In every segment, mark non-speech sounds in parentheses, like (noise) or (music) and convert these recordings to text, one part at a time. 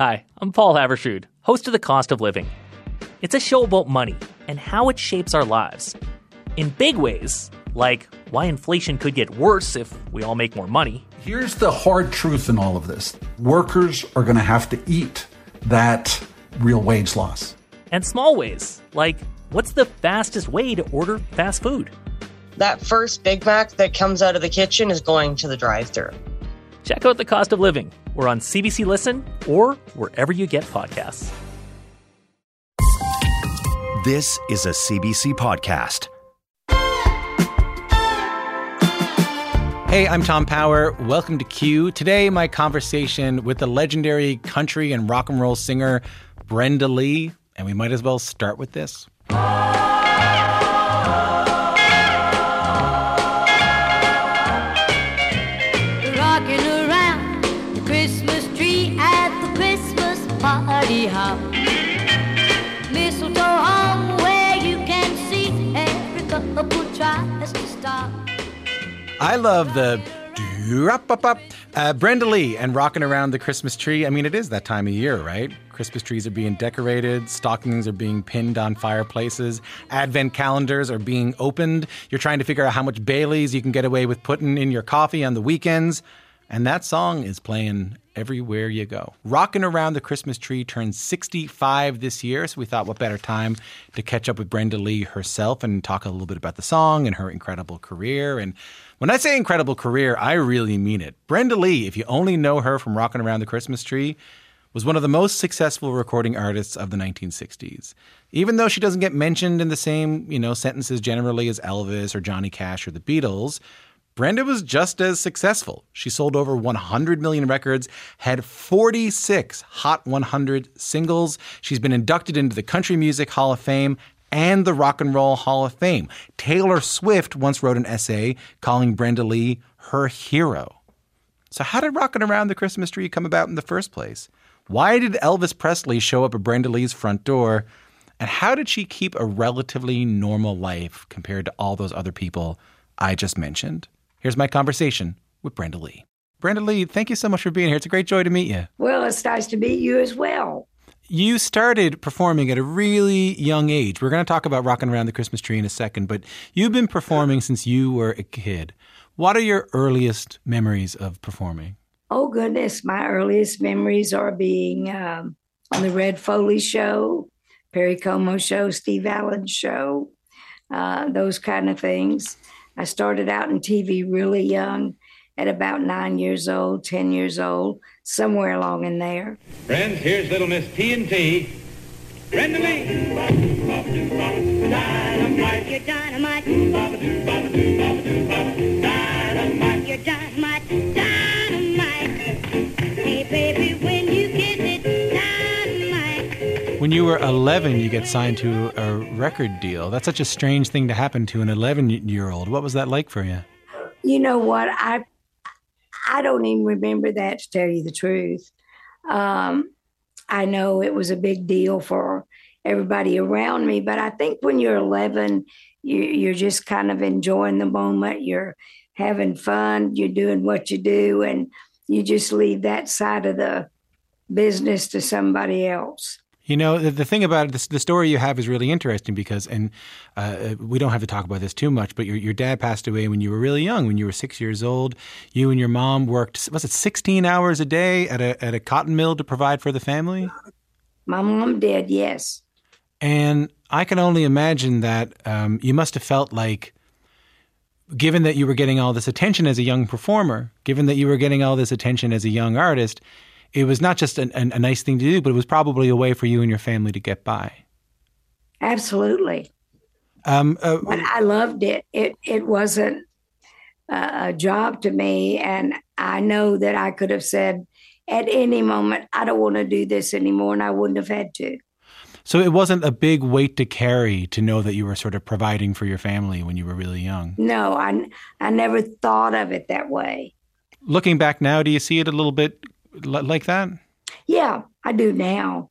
Hi, I'm Paul Haavardsrud, host of The Cost of Living. It's a show about money and how it shapes our lives. In big ways, like why inflation could get worse if we all make more money. Here's the hard truth in all of this workers are going to have to eat that real wage loss. And small ways, like what's the fastest way to order fast food? That first Big Mac that comes out of the kitchen is going to the drive thru. Check out The Cost of Living. We're on CBC Listen or wherever you get podcasts. This is a CBC podcast. Hey, I'm Tom Power. Welcome to Q. Today, my conversation with the legendary country and rock and roll singer Brenda Lee. And we might as well start with this. I love the. Uh, Brenda Lee and rocking around the Christmas tree. I mean, it is that time of year, right? Christmas trees are being decorated, stockings are being pinned on fireplaces, advent calendars are being opened. You're trying to figure out how much Baileys you can get away with putting in your coffee on the weekends. And that song is playing everywhere you go. Rocking Around the Christmas Tree turns 65 this year, so we thought what better time to catch up with Brenda Lee herself and talk a little bit about the song and her incredible career. And when I say incredible career, I really mean it. Brenda Lee, if you only know her from Rocking Around the Christmas Tree, was one of the most successful recording artists of the 1960s. Even though she doesn't get mentioned in the same, you know, sentences generally as Elvis or Johnny Cash or the Beatles, Brenda was just as successful. She sold over 100 million records, had 46 Hot 100 singles. She's been inducted into the Country Music Hall of Fame and the Rock and Roll Hall of Fame. Taylor Swift once wrote an essay calling Brenda Lee her hero. So, how did Rockin' Around the Christmas Tree come about in the first place? Why did Elvis Presley show up at Brenda Lee's front door? And how did she keep a relatively normal life compared to all those other people I just mentioned? Here's my conversation with Brenda Lee. Brenda Lee, thank you so much for being here. It's a great joy to meet you. Well, it's nice to meet you as well. You started performing at a really young age. We're going to talk about rocking around the Christmas tree in a second, but you've been performing since you were a kid. What are your earliest memories of performing? Oh, goodness. My earliest memories are being um, on the Red Foley show, Perry Como show, Steve Allen show, uh, those kind of things. I started out in TV really young, at about nine years old, 10 years old, somewhere along in there. Friends, here's little Miss T&T. Brenda Lee. Dynamite, you're dynamite. Dynamite, you're dynamite. Dynamite. Hey, baby, when you kiss it, dynamite. When you were 11, you get signed to a record deal. That's such a strange thing to happen to an 11 year old. What was that like for you? You know what? I I don't even remember that to tell you the truth. Um, I know it was a big deal for everybody around me, but I think when you're 11, you, you're just kind of enjoying the moment. You're having fun. You're doing what you do, and you just leave that side of the business to somebody else. You know, the, the thing about it, the, the story you have is really interesting because, and uh, we don't have to talk about this too much, but your, your dad passed away when you were really young, when you were six years old. You and your mom worked, was it 16 hours a day at a, at a cotton mill to provide for the family? My mom did, yes. And I can only imagine that um, you must have felt like, given that you were getting all this attention as a young performer, given that you were getting all this attention as a young artist, it was not just an, an, a nice thing to do, but it was probably a way for you and your family to get by. Absolutely. Um, uh, I loved it. It it wasn't a, job to me, and I know that I could have said at any moment, "I don't want to do this anymore," and I wouldn't have had to. so it wasn't a big weight to carry to know that you were sort of providing for your family when you were really young. No, I I never thought of it that way. Looking back now, do you see it a little bit like that? Yeah, I do now,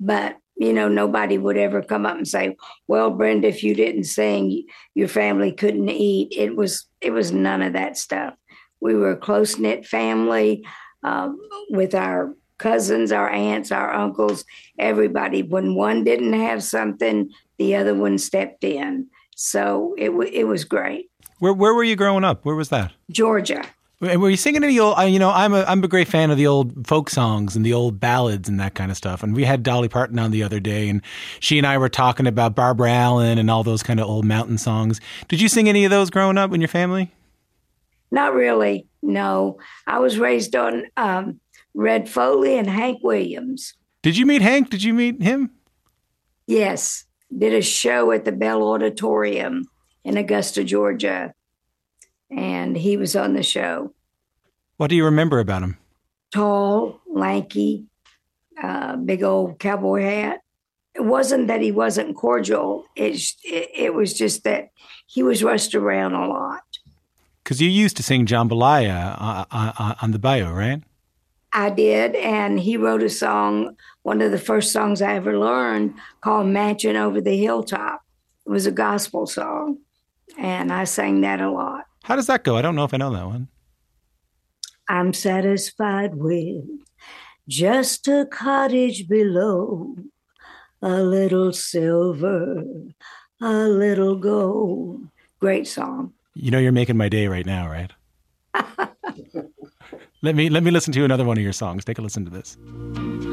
but you know, nobody would ever come up and say, "Well, Brenda, if you didn't sing, your family couldn't eat." It was it was none of that stuff. We were a close knit family um, with our cousins, our aunts, our uncles, everybody. When one didn't have something, the other one stepped in. So it w- it was great. Where where were you growing up? Where was that? Georgia. And Were you singing any old? You know, I'm a I'm a great fan of the old folk songs and the old ballads and that kind of stuff. And we had Dolly Parton on the other day, and she and I were talking about Barbara Allen and all those kind of old mountain songs. Did you sing any of those growing up in your family? Not really. No, I was raised on um, Red Foley and Hank Williams. Did you meet Hank? Did you meet him? Yes, did a show at the Bell Auditorium in Augusta, Georgia, and he was on the show. What do you remember about him? Tall, lanky, uh, big old cowboy hat. It wasn't that he wasn't cordial. It's, it, it was just that he was rushed around a lot. Because you used to sing jambalaya uh, uh, on the bayou, right? I did, and he wrote a song, one of the first songs I ever learned, called Mansion Over the Hilltop. It was a gospel song, and I sang that a lot. How does that go? I don't know if I know that one. I'm satisfied with just a cottage below, a little silver, a little gold. Great song. You know, you're making my day right now, right? let me let me listen to another one of your songs. Take a listen to this.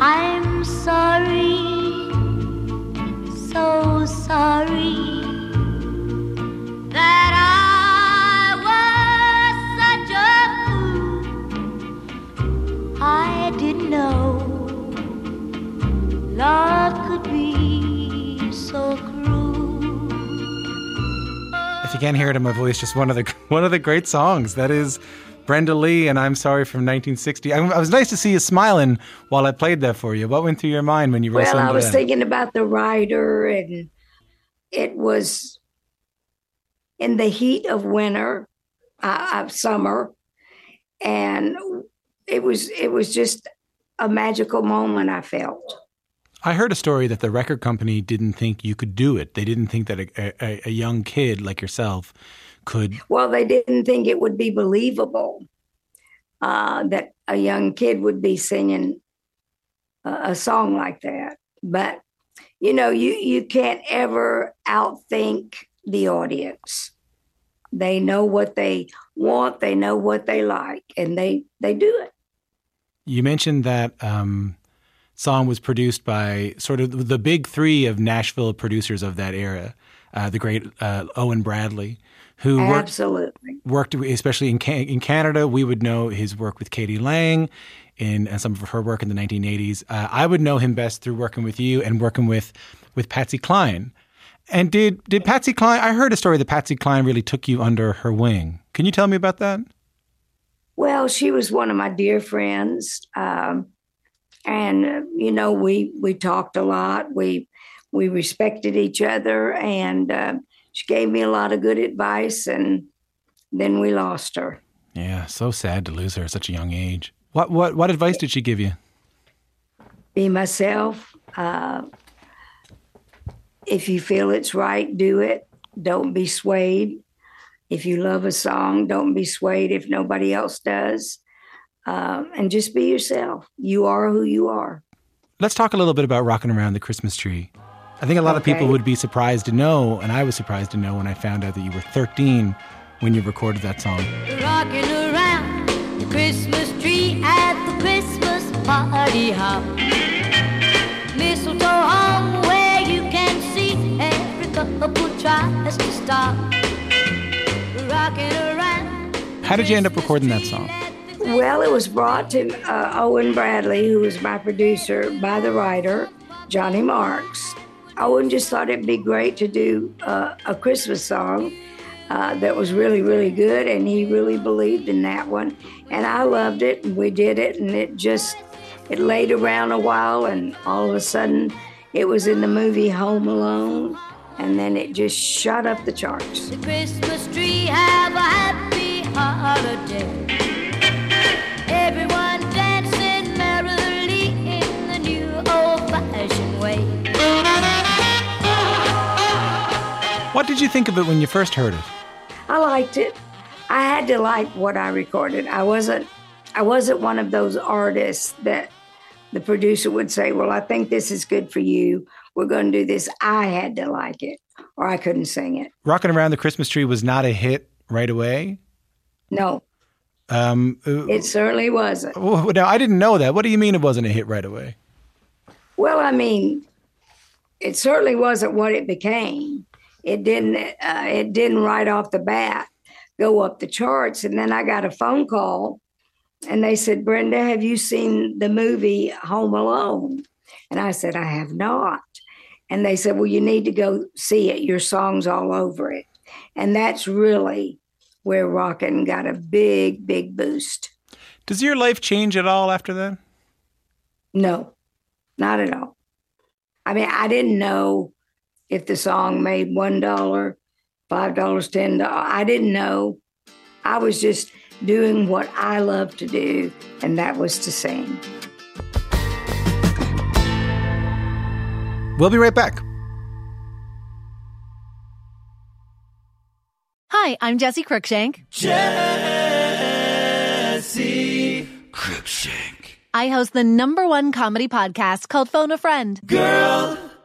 I'm sorry, so sorry could be so cruel. If you can't hear it in my voice, just one of the (laughs) one of the great songs. That is Brenda Lee and I'm Sorry from 1960. I, I was nice to see you smiling while I played that for you. What went through your mind when you were Well, I was that? thinking about the writer, and it was in the heat of winter, uh, of summer, and it was it was just a magical moment. I felt. I heard a story that the record company didn't think you could do it. They didn't think that a, a, a young kid like yourself could. Well, they didn't think it would be believable uh, that a young kid would be singing a, a song like that. But you know, you you can't ever outthink the audience. They know what they want. They know what they like, and they they do it. You mentioned that um, song was produced by sort of the big three of Nashville producers of that era, uh, the great uh, Owen Bradley, who worked Absolutely. worked especially in Ca- in Canada. We would know his work with k.d. lang, in and some of her work in the 1980s. Uh, I would know him best through working with you and working with with Patsy Cline. And did did Patsy Cline? I heard a story that Patsy Cline really took you under her wing. Can you tell me about that? Well, she was one of my dear friends, um, and uh, you know we we talked a lot. We we respected each other, and uh, she gave me a lot of good advice. And then we lost her. Yeah, so sad to lose her at such a young age. What what what advice did she give you? Be myself. Uh, if you feel it's right, do it. Don't be swayed. If you love a song, don't be swayed if nobody else does. Um, and just be yourself. You are who you are. Let's talk a little bit about rocking around the Christmas tree. I think a lot of people would be surprised to know, and I was surprised to know when I found out that you were 13 when you recorded that song. Rocking around the Christmas tree at the Christmas party hop. Mistletoe hung where you can see every couple tries to stop. Rocking around. How did you end up recording that song? Well, it was brought to uh, Owen Bradley, who was my producer, by the writer, Johnny Marks. Owen just thought it'd be great to do uh, a Christmas song uh, that was really, really good, and he really believed in that one. And I loved it, and we did it, and it just it laid around a while, and all of a sudden, it was in the movie Home Alone, and then it just shot up the charts. The Christmas tree have a happy holiday. What did you think of it when you first heard it? I liked it. I had to like what I recorded. I wasn't I wasn't one of those artists that the producer would say, Well, I think this is good for you. We're going to do this. I had to like it, or I couldn't sing it. Rocking Around the Christmas Tree was not a hit right away. No, Um, uh, it certainly wasn't. now, I didn't know that. What do you mean it wasn't a hit right away? Well, I mean, it certainly wasn't what it became. It didn't. Uh, it didn't right off the bat go up the charts. And then I got a phone call, and they said, "Brenda, have you seen the movie Home Alone?" And I said, "I have not." And they said, "Well, you need to go see it. Your song's all over it." And that's really where Rockin' got a big, big boost. Does your life change at all after that? No, not at all. I mean, I didn't know if the song made one dollar, five dollars, ten dollars. I didn't know. I was just doing what I love to do, and that was to sing. We'll be right back. Hi, I'm Jesse Cruickshank. Jesse Cruickshank. I host the number one comedy podcast called Phone a Friend. Girl,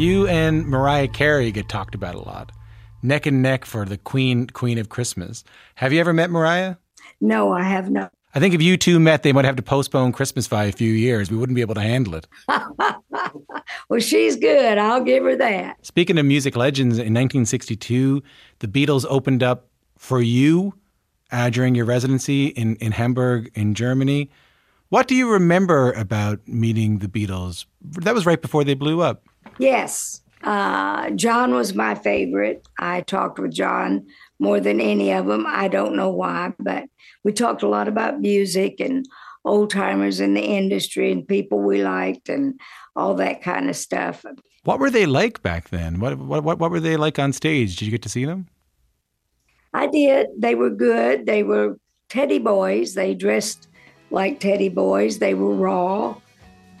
You and Mariah Carey get talked about a lot, neck and neck for the Queen Queen of Christmas. Have you ever met Mariah? No, I have not. I think if you two met, they might have to postpone Christmas by a few years. We wouldn't be able to handle it. (laughs) Well, she's good. I'll give her that. Speaking of music legends, in 1962, the Beatles opened up for you uh, during your residency in, in Hamburg, in Germany. What do you remember about meeting the Beatles? That was right before they blew up. Yes. Uh, John was my favorite. I talked with John more than any of them. I don't know why, but we talked a lot about music and old timers in the industry and people we liked and all that kind of stuff. What were they like back then? What, what, what, what were they like on stage? Did you get to see them? I did. They were good. They were teddy boys. They dressed like teddy boys. They were raw,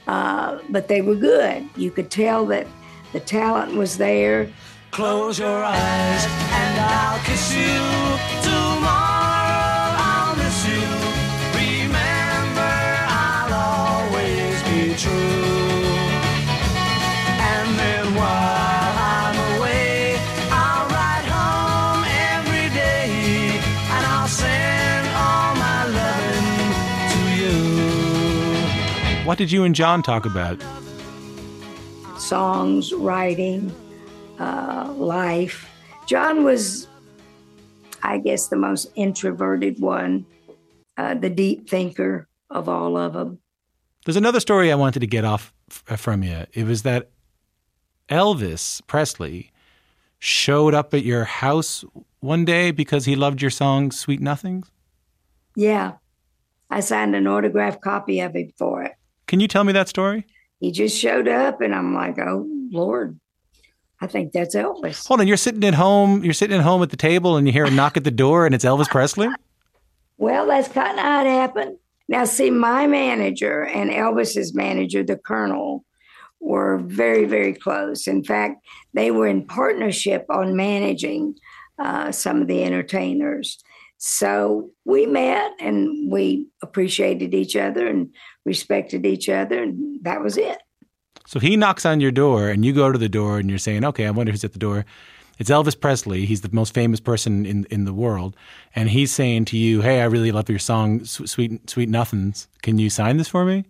uh, but they were good. You could tell that the talent was there. Close your eyes and I'll kiss you. Tomorrow I'll miss you. Remember, I'll always be true. What did you and John talk about? songs, writing, uh, life. John was, I guess, the most introverted one, uh, the deep thinker of all of them. There's another story I wanted to get off f- from you. It was that Elvis Presley showed up at your house one day because he loved your song Sweet Nothings. Yeah, I signed an autographed copy of it for it. Can you tell me that story? He just showed up, and I'm like, oh, Lord, I think that's Elvis. Hold on, you're sitting at home, you're sitting at home at the table and you hear a knock at the door and it's Elvis Presley? (laughs) Well, that's kind of how it happened. Now, see, my manager and Elvis's manager, the Colonel, were very, very close. In fact, they were in partnership on managing uh, some of the entertainers. So we met and we appreciated each other and respected each other, and that was it. So he knocks on your door and you go to the door and you're saying, okay, I wonder who's at the door. It's Elvis Presley. He's the most famous person in, in the world. And he's saying to you, hey, I really love your song, Sweet, Sweet, Nothings. Can you sign this for me?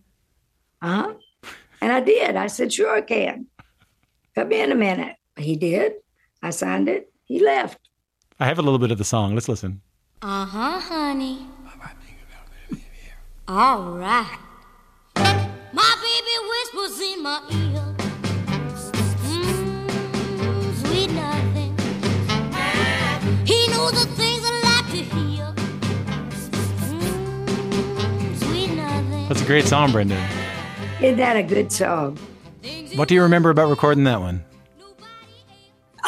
Uh huh. And I did. I said, sure, I can. Come in a minute. He did. I signed it. He left. I have a little bit of the song. Let's listen. Uh huh, honey. All right. My baby whispers in my ear. Mm, sweet nothing. He knows the things I like to hear. Mm, sweet nothing. That's a great song, Brendan. Isn't that a good song? What do you remember about recording that one?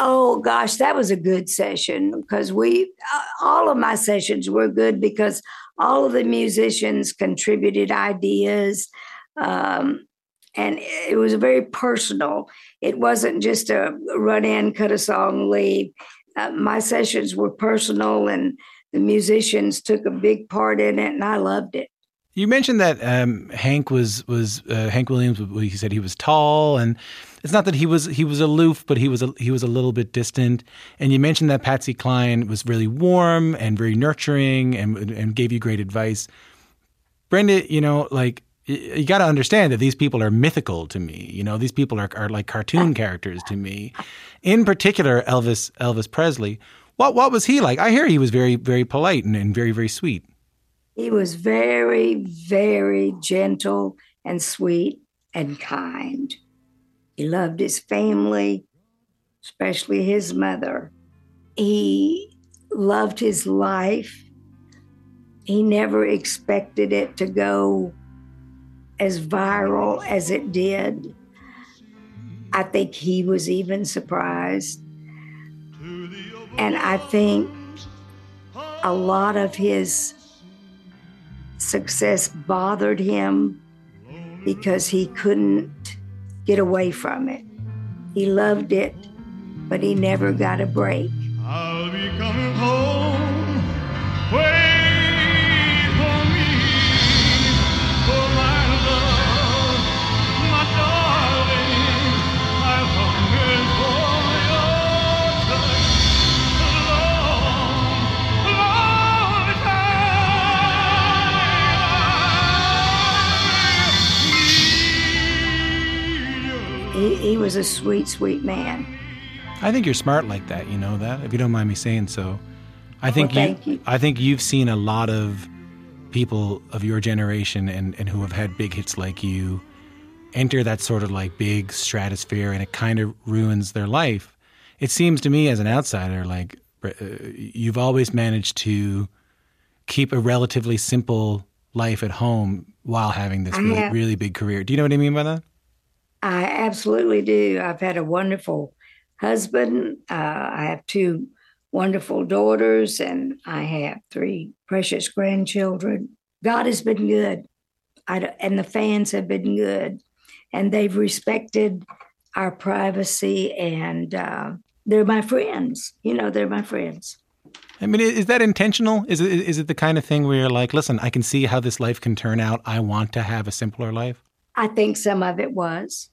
Oh gosh, that was a good session because we uh, all of my sessions were good because all of the musicians contributed ideas, um, and it was very personal. It wasn't just a run in, cut a song, leave. Uh, my sessions were personal, and the musicians took a big part in it, and I loved it. You mentioned that um, Hank was was uh, Hank Williams. He said he was tall, and it's not that he was he was aloof, but he was a, he was a little bit distant. And you mentioned that Patsy Cline was really warm and very nurturing, and and gave you great advice. Brenda, you know, like you got to understand that these people are mythical to me. You know, these people are are like cartoon (laughs) characters to me. In particular, Elvis Elvis Presley. What what was he like? I hear he was very very polite and, and very very sweet. He was very, very gentle and sweet and kind. He loved his family, especially his mother. He loved his life. He never expected it to go as viral as it did. I think he was even surprised. And I think a lot of his success bothered him because he couldn't get away from it. He loved it, but he never got a break. I'll be coming home. He, he was a sweet, sweet man. I think you're smart like that. You know that, if you don't mind me saying so. I think Well, thank you. I think you've seen a lot of people of your generation and, and who have had big hits like you enter that sort of like big stratosphere, and it kind of ruins their life. It seems to me, as an outsider, like uh, you've always managed to keep a relatively simple life at home while having this really, really big career. Do you know what I mean by that? I absolutely do. I've had a wonderful husband. Uh, I have two wonderful daughters, and I have three precious grandchildren. God has been good, I, and the fans have been good, and they've respected our privacy, and uh, they're my friends. You know, they're my friends. I mean, is that intentional? Is it is it the kind of thing where you're like, listen, I can see how this life can turn out. I want to have a simpler life. I think some of it was.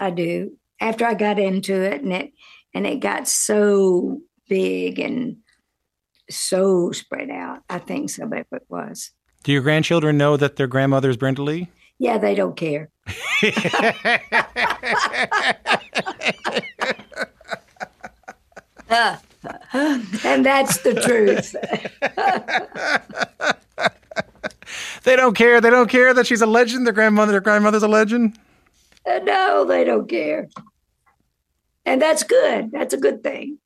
I do. After I got into it and it and it got so big and so spread out, I think some of it was. Do your grandchildren know that their grandmother is Brenda Lee? Yeah, they don't care. (laughs) (laughs) and that's the truth. (laughs) They don't care. They don't care that she's a legend. Their grandmother, their grandmother's a legend. no, they don't care. And that's good. That's a good thing.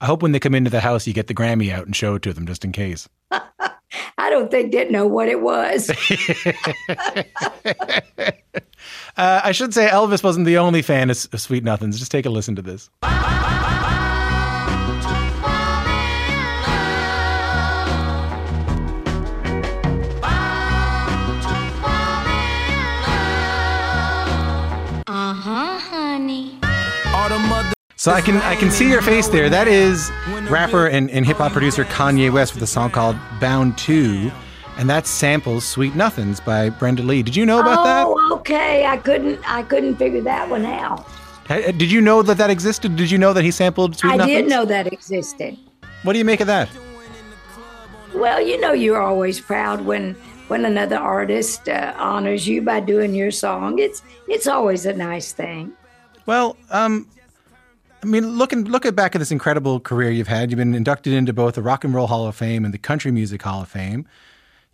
I hope when they come into the house, you get the Grammy out and show it to them just in case. (laughs) I don't think they know what it was. (laughs) (laughs) Uh, I should say Elvis wasn't the only fan of, of Sweet Nothings. Just take a listen to this. So I can I can see your face there. That is rapper and, and hip hop producer Kanye West with a song called Bound 2. And that samples Sweet Nothings by Brenda Lee. Did you know about that? oh, okay. I couldn't. I couldn't figure that one out. Did you know that that existed? Did you know that he sampled Sweet I Nothings? did know that existed. What do you make of that? Well, you know, you're always proud when when another artist uh, honors you by doing your song. It's it's always a nice thing. Well, um, I mean, looking look at back at this incredible career you've had. You've been inducted into both the Rock and Roll Hall of Fame and the Country Music Hall of Fame.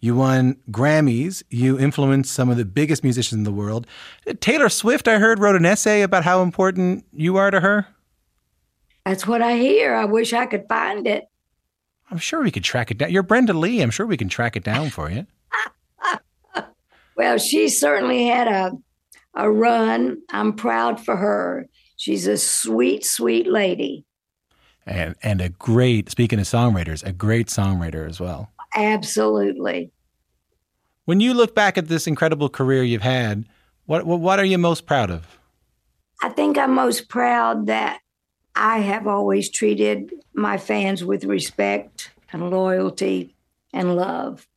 You won Grammys. You influenced some of the biggest musicians in the world. Uh, Taylor Swift, I heard, wrote an essay about how important you are to her. That's what I hear. I wish I could find it. I'm sure we could track it down. You're Brenda Lee. I'm sure we can track it down for you. (laughs) Well, she certainly had a a run. I'm proud for her. She's a sweet, sweet lady. And and a great speaking of songwriters, a great songwriter as well. Absolutely. When you look back at this incredible career you've had, what what, what are you most proud of? I think I'm most proud that I have always treated my fans with respect and loyalty and love,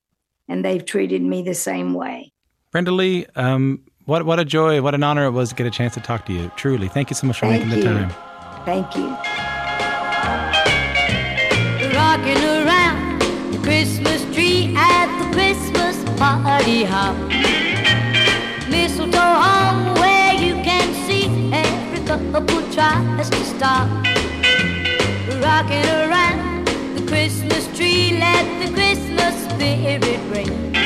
and they've treated me the same way. Brenda Lee, um, what what a joy, what an honor it was to get a chance to talk to you. Truly, thank you so much for Thank making you. the time. Thank you. rocking around the Christmas tree at the Christmas party hop. Mistletoe hung where you can see every couple tries to stop. Rocking around the Christmas tree, let the Christmas spirit ring.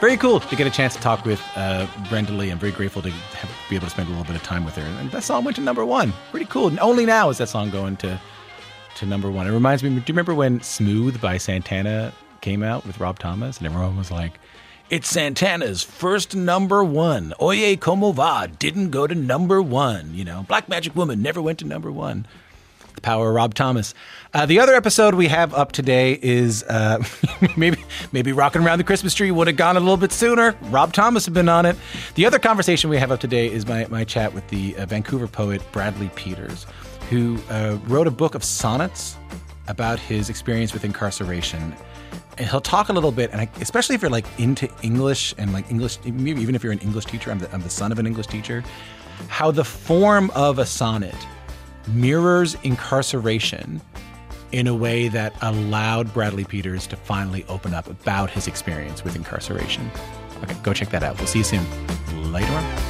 Very cool to get a chance to talk with uh, Brenda Lee. I'm very grateful to have, be able to spend a little bit of time with her. And that song went to number one. Pretty cool. And only now is that song going to to number one. It reminds me. Do you remember when "Smooth" by Santana came out with Rob Thomas, and everyone was like, "It's Santana's first number one." Oye, como va? Didn't go to number one. You know, Black Magic Woman never went to number one. The power of Rob Thomas. Uh, the other episode we have up today is uh, (laughs) maybe maybe rocking around the Christmas tree would have gone a little bit sooner. Rob Thomas had been on it. The other conversation we have up today is my, my chat with the uh, Vancouver poet Bradley Peters, who uh, wrote a book of sonnets about his experience with incarceration. And he'll talk a little bit, and I, especially if you're like into English and like English, maybe even if you're an English teacher, I'm the, I'm the son of an English teacher, how the form of a sonnet mirrors incarceration in a way that allowed Bradley Peters to finally open up about his experience with incarceration. Okay, go check that out. We'll see you soon. Later on.